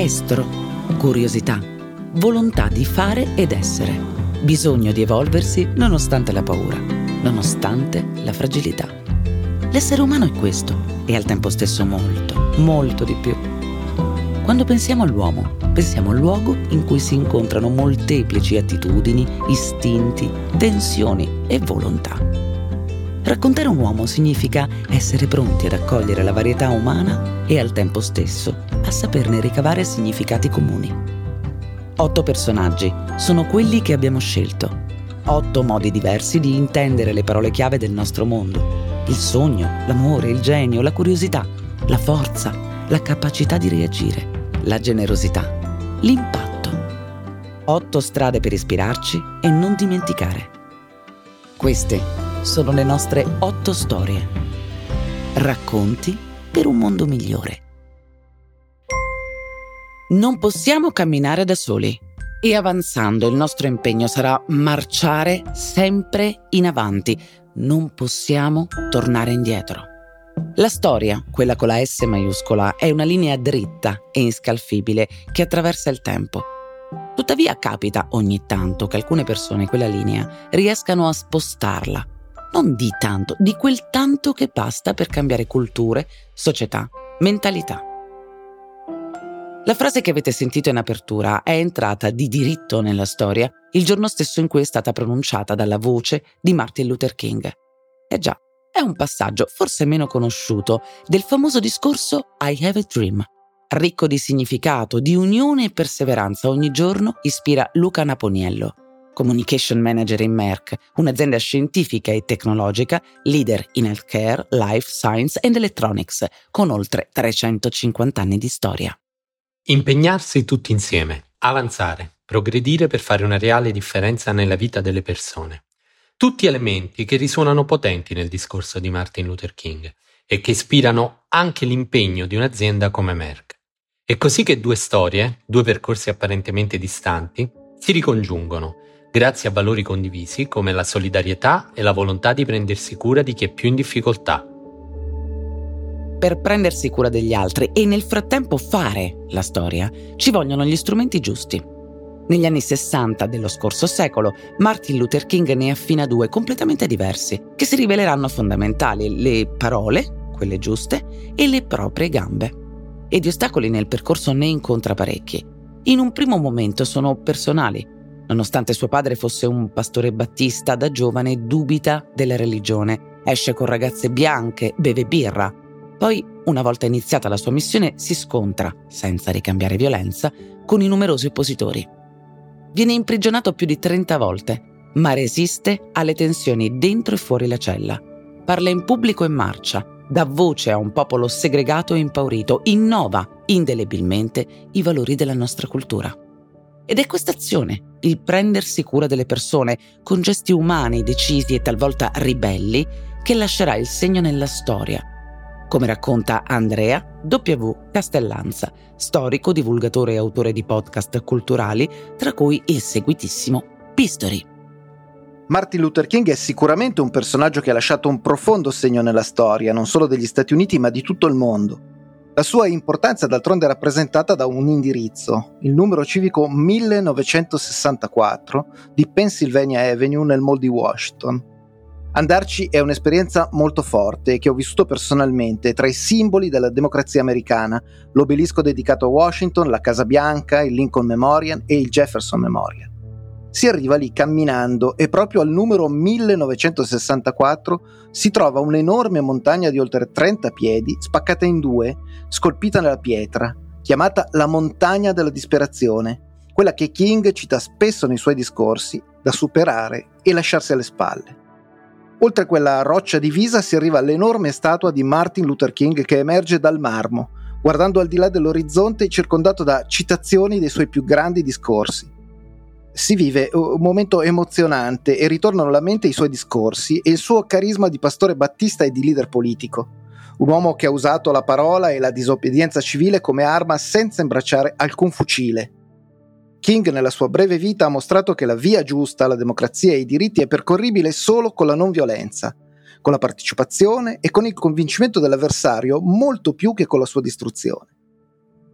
estro, curiosità, volontà di fare ed essere, bisogno di evolversi nonostante la paura, nonostante la fragilità. L'essere umano è questo e al tempo stesso molto, molto di più. Quando pensiamo all'uomo, pensiamo al luogo in cui si incontrano molteplici attitudini, istinti, tensioni e volontà. Raccontare un uomo significa essere pronti ad accogliere la varietà umana e al tempo stesso a saperne ricavare significati comuni. Otto personaggi sono quelli che abbiamo scelto. Otto modi diversi di intendere le parole chiave del nostro mondo. Il sogno, l'amore, il genio, la curiosità, la forza, la capacità di reagire, la generosità, l'impatto. Otto strade per ispirarci e non dimenticare. Queste sono le nostre otto storie. Racconti per un mondo migliore. Non possiamo camminare da soli e avanzando il nostro impegno sarà marciare sempre in avanti. Non possiamo tornare indietro. La storia, quella con la S maiuscola, è una linea dritta e inscalfibile che attraversa il tempo. Tuttavia capita ogni tanto che alcune persone quella linea riescano a spostarla non di tanto, di quel tanto che basta per cambiare culture, società, mentalità. La frase che avete sentito in apertura è entrata di diritto nella storia il giorno stesso in cui è stata pronunciata dalla voce di Martin Luther King. E già, è un passaggio forse meno conosciuto del famoso discorso I Have a Dream. Ricco di significato, di unione e perseveranza, ogni giorno ispira Luca Naponiello, Communication Manager in Merck, un'azienda scientifica e tecnologica leader in healthcare, life science and electronics, con oltre 350 anni di storia. Impegnarsi tutti insieme, avanzare, progredire per fare una reale differenza nella vita delle persone. Tutti elementi che risuonano potenti nel discorso di Martin Luther King e che ispirano anche l'impegno di un'azienda come Merck. È così che due storie, due percorsi apparentemente distanti, si ricongiungono grazie a valori condivisi come la solidarietà e la volontà di prendersi cura di chi è più in difficoltà. Per prendersi cura degli altri e nel frattempo fare la storia, ci vogliono gli strumenti giusti. Negli anni 60 dello scorso secolo, Martin Luther King ne affina due completamente diversi, che si riveleranno fondamentali, le parole, quelle giuste, e le proprie gambe. E di ostacoli nel percorso ne incontra parecchi. In un primo momento sono personali, Nonostante suo padre fosse un pastore battista, da giovane dubita della religione, esce con ragazze bianche, beve birra. Poi, una volta iniziata la sua missione, si scontra, senza ricambiare violenza, con i numerosi oppositori. Viene imprigionato più di 30 volte, ma resiste alle tensioni dentro e fuori la cella. Parla in pubblico e marcia, dà voce a un popolo segregato e impaurito, innova indelebilmente i valori della nostra cultura. Ed è questa azione, il prendersi cura delle persone, con gesti umani, decisi e talvolta ribelli, che lascerà il segno nella storia. Come racconta Andrea W. Castellanza, storico, divulgatore e autore di podcast culturali, tra cui il seguitissimo Pistori. Martin Luther King è sicuramente un personaggio che ha lasciato un profondo segno nella storia, non solo degli Stati Uniti ma di tutto il mondo. La sua importanza d'altronde è rappresentata da un indirizzo, il numero civico 1964 di Pennsylvania Avenue nel Mall di Washington. Andarci è un'esperienza molto forte che ho vissuto personalmente tra i simboli della democrazia americana, l'obelisco dedicato a Washington, la Casa Bianca, il Lincoln Memorial e il Jefferson Memorial. Si arriva lì camminando e proprio al numero 1964 si trova un'enorme montagna di oltre 30 piedi, spaccata in due, scolpita nella pietra, chiamata la montagna della disperazione, quella che King cita spesso nei suoi discorsi, da superare e lasciarsi alle spalle. Oltre quella roccia divisa si arriva all'enorme statua di Martin Luther King che emerge dal marmo, guardando al di là dell'orizzonte circondato da citazioni dei suoi più grandi discorsi si vive un momento emozionante e ritornano alla mente i suoi discorsi e il suo carisma di pastore battista e di leader politico. Un uomo che ha usato la parola e la disobbedienza civile come arma senza imbracciare alcun fucile. King nella sua breve vita ha mostrato che la via giusta alla democrazia e ai diritti è percorribile solo con la non violenza, con la partecipazione e con il convincimento dell'avversario molto più che con la sua distruzione.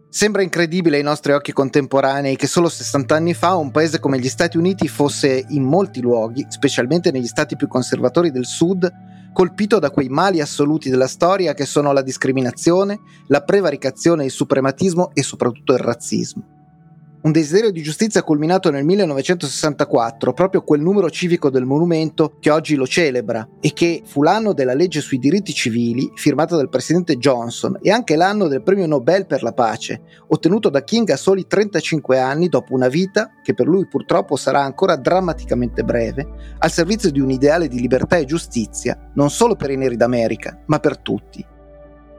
Sembra incredibile ai nostri occhi contemporanei che solo 60 anni fa un paese come gli Stati Uniti fosse in molti luoghi, specialmente negli stati più conservatori del Sud, colpito da quei mali assoluti della storia che sono la discriminazione, la prevaricazione, il suprematismo e soprattutto il razzismo un desiderio di giustizia culminato nel 1964, proprio quel numero civico del monumento che oggi lo celebra e che fu l'anno della legge sui diritti civili firmata dal presidente Johnson e anche l'anno del premio Nobel per la pace, ottenuto da King a soli 35 anni dopo una vita che per lui purtroppo sarà ancora drammaticamente breve, al servizio di un ideale di libertà e giustizia, non solo per i neri d'America, ma per tutti.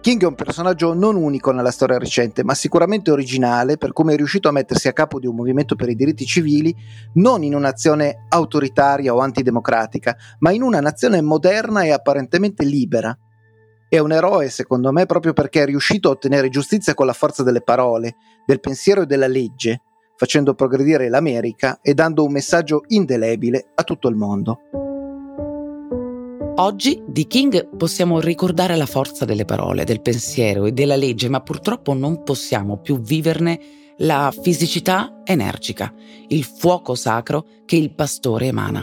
King è un personaggio non unico nella storia recente, ma sicuramente originale per come è riuscito a mettersi a capo di un movimento per i diritti civili non in un'azione autoritaria o antidemocratica, ma in una nazione moderna e apparentemente libera. È un eroe, secondo me, proprio perché è riuscito a ottenere giustizia con la forza delle parole, del pensiero e della legge, facendo progredire l'America e dando un messaggio indelebile a tutto il mondo. Oggi di King possiamo ricordare la forza delle parole, del pensiero e della legge, ma purtroppo non possiamo più viverne la fisicità energica, il fuoco sacro che il pastore emana.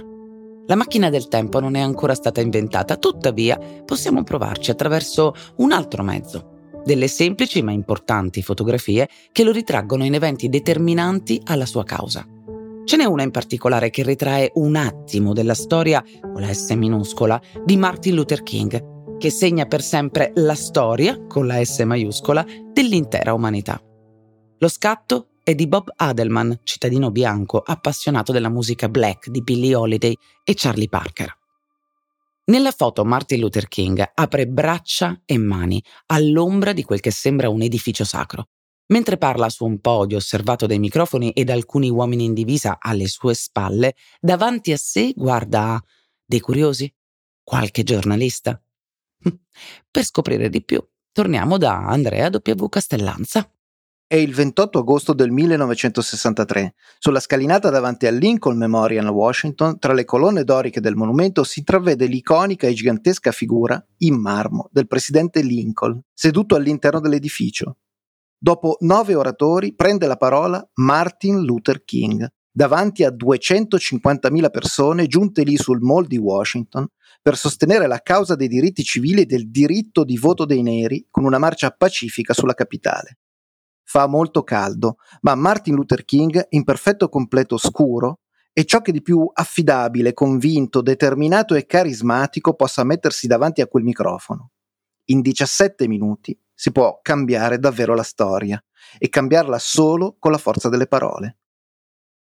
La macchina del tempo non è ancora stata inventata, tuttavia possiamo provarci attraverso un altro mezzo, delle semplici ma importanti fotografie che lo ritraggono in eventi determinanti alla sua causa. Ce n'è una in particolare che ritrae un attimo della storia, con la S minuscola, di Martin Luther King, che segna per sempre la storia, con la S maiuscola, dell'intera umanità. Lo scatto è di Bob Adelman, cittadino bianco appassionato della musica black di Billie Holiday e Charlie Parker. Nella foto Martin Luther King apre braccia e mani all'ombra di quel che sembra un edificio sacro. Mentre parla su un podio osservato dai microfoni ed alcuni uomini in divisa alle sue spalle, davanti a sé guarda dei curiosi, qualche giornalista. Per scoprire di più, torniamo da Andrea W. Castellanza. È il 28 agosto del 1963. Sulla scalinata davanti al Lincoln Memorial a Washington, tra le colonne doriche del monumento, si intravede l'iconica e gigantesca figura, in marmo, del presidente Lincoln, seduto all'interno dell'edificio. Dopo nove oratori prende la parola Martin Luther King davanti a 250.000 persone giunte lì sul mall di Washington per sostenere la causa dei diritti civili e del diritto di voto dei neri con una marcia pacifica sulla capitale. Fa molto caldo, ma Martin Luther King, in perfetto completo scuro, è ciò che di più affidabile, convinto, determinato e carismatico possa mettersi davanti a quel microfono. In 17 minuti si può cambiare davvero la storia e cambiarla solo con la forza delle parole.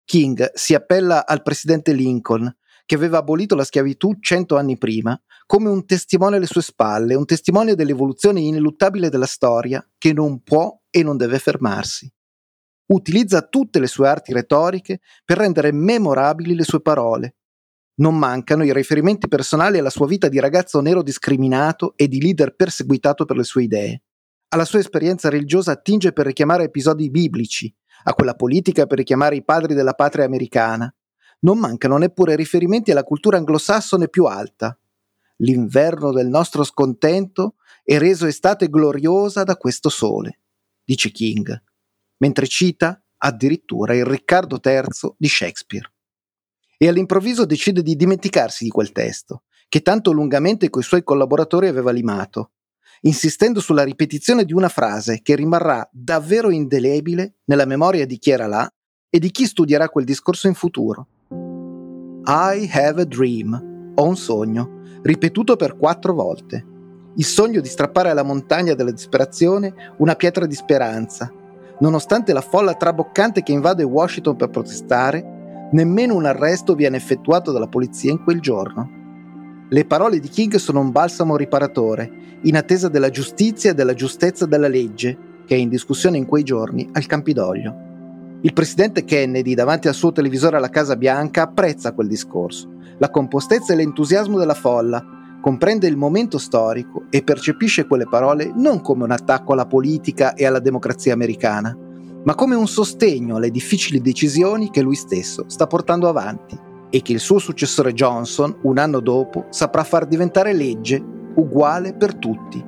King si appella al presidente Lincoln, che aveva abolito la schiavitù cento anni prima, come un testimone alle sue spalle, un testimone dell'evoluzione ineluttabile della storia che non può e non deve fermarsi. Utilizza tutte le sue arti retoriche per rendere memorabili le sue parole. Non mancano i riferimenti personali alla sua vita di ragazzo nero discriminato e di leader perseguitato per le sue idee alla sua esperienza religiosa attinge per richiamare episodi biblici, a quella politica per richiamare i padri della patria americana. Non mancano neppure riferimenti alla cultura anglosassone più alta. L'inverno del nostro scontento è reso estate gloriosa da questo sole, dice King, mentre cita addirittura il Riccardo III di Shakespeare. E all'improvviso decide di dimenticarsi di quel testo, che tanto lungamente coi suoi collaboratori aveva limato, insistendo sulla ripetizione di una frase che rimarrà davvero indelebile nella memoria di chi era là e di chi studierà quel discorso in futuro. I have a dream, ho un sogno, ripetuto per quattro volte. Il sogno di strappare alla montagna della disperazione una pietra di speranza. Nonostante la folla traboccante che invade Washington per protestare, nemmeno un arresto viene effettuato dalla polizia in quel giorno. Le parole di King sono un balsamo riparatore, in attesa della giustizia e della giustezza della legge, che è in discussione in quei giorni al Campidoglio. Il presidente Kennedy, davanti al suo televisore alla Casa Bianca, apprezza quel discorso, la compostezza e l'entusiasmo della folla, comprende il momento storico e percepisce quelle parole non come un attacco alla politica e alla democrazia americana, ma come un sostegno alle difficili decisioni che lui stesso sta portando avanti e che il suo successore Johnson, un anno dopo, saprà far diventare legge uguale per tutti.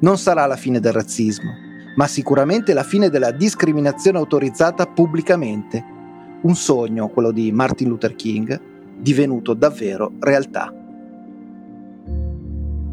Non sarà la fine del razzismo, ma sicuramente la fine della discriminazione autorizzata pubblicamente. Un sogno, quello di Martin Luther King, divenuto davvero realtà.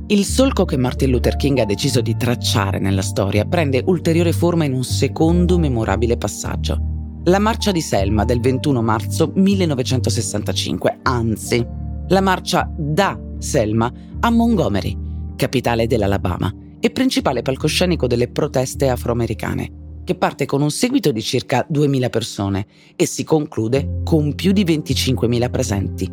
Il solco che Martin Luther King ha deciso di tracciare nella storia prende ulteriore forma in un secondo memorabile passaggio. La marcia di Selma del 21 marzo 1965, anzi, la marcia da Selma a Montgomery, capitale dell'Alabama e principale palcoscenico delle proteste afroamericane, che parte con un seguito di circa 2.000 persone e si conclude con più di 25.000 presenti.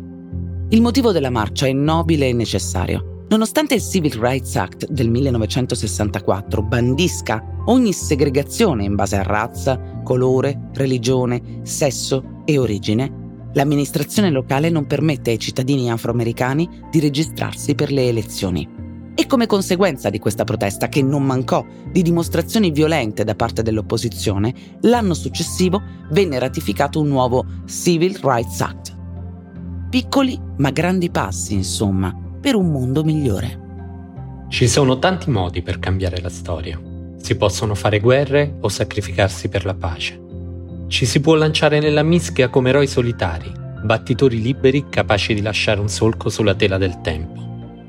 Il motivo della marcia è nobile e necessario. Nonostante il Civil Rights Act del 1964 bandisca ogni segregazione in base a razza, colore, religione, sesso e origine, l'amministrazione locale non permette ai cittadini afroamericani di registrarsi per le elezioni. E come conseguenza di questa protesta, che non mancò di dimostrazioni violente da parte dell'opposizione, l'anno successivo venne ratificato un nuovo Civil Rights Act. Piccoli ma grandi passi, insomma, per un mondo migliore. Ci sono tanti modi per cambiare la storia. Si possono fare guerre o sacrificarsi per la pace. Ci si può lanciare nella mischia come eroi solitari, battitori liberi capaci di lasciare un solco sulla tela del tempo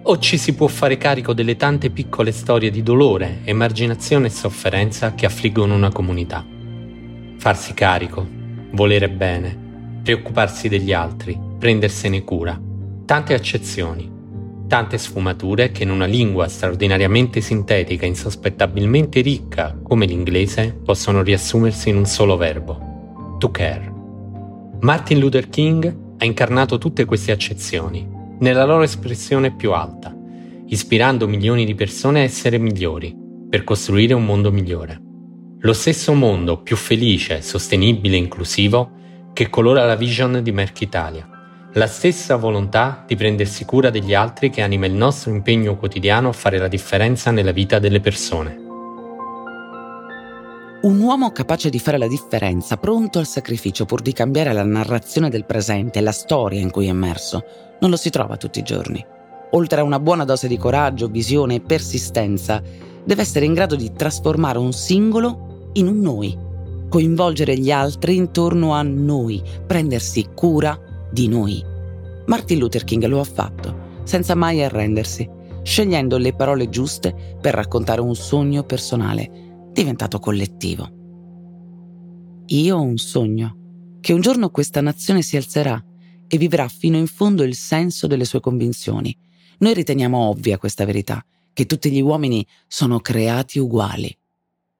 o ci si può fare carico delle tante piccole storie di dolore, emarginazione e sofferenza che affliggono una comunità. Farsi carico, volere bene, preoccuparsi degli altri, prendersene cura. Tante accezioni, tante sfumature che in una lingua straordinariamente sintetica e insospettabilmente ricca come l'inglese possono riassumersi in un solo verbo, to care. Martin Luther King ha incarnato tutte queste accezioni nella loro espressione più alta, ispirando milioni di persone a essere migliori, per costruire un mondo migliore. Lo stesso mondo più felice, sostenibile e inclusivo che colora la vision di Merck Italia. La stessa volontà di prendersi cura degli altri che anima il nostro impegno quotidiano a fare la differenza nella vita delle persone. Un uomo capace di fare la differenza, pronto al sacrificio pur di cambiare la narrazione del presente la storia in cui è immerso, non lo si trova tutti i giorni. Oltre a una buona dose di coraggio, visione e persistenza, deve essere in grado di trasformare un singolo in un noi, coinvolgere gli altri intorno a noi, prendersi cura di noi. Martin Luther King lo ha fatto, senza mai arrendersi, scegliendo le parole giuste per raccontare un sogno personale, diventato collettivo. Io ho un sogno, che un giorno questa nazione si alzerà e vivrà fino in fondo il senso delle sue convinzioni. Noi riteniamo ovvia questa verità, che tutti gli uomini sono creati uguali.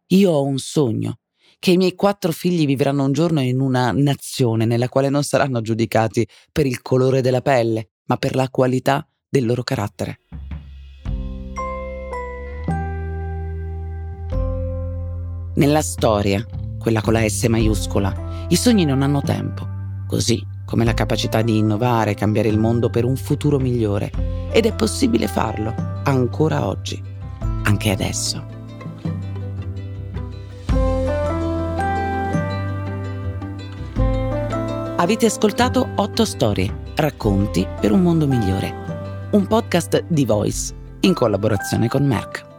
Io ho un sogno, che i miei quattro figli vivranno un giorno in una nazione nella quale non saranno giudicati per il colore della pelle, ma per la qualità del loro carattere. Nella storia, quella con la S maiuscola, i sogni non hanno tempo. Così come la capacità di innovare cambiare il mondo per un futuro migliore. Ed è possibile farlo, ancora oggi, anche adesso. Avete ascoltato 8 storie, racconti per un mondo migliore. Un podcast di Voice in collaborazione con Merck.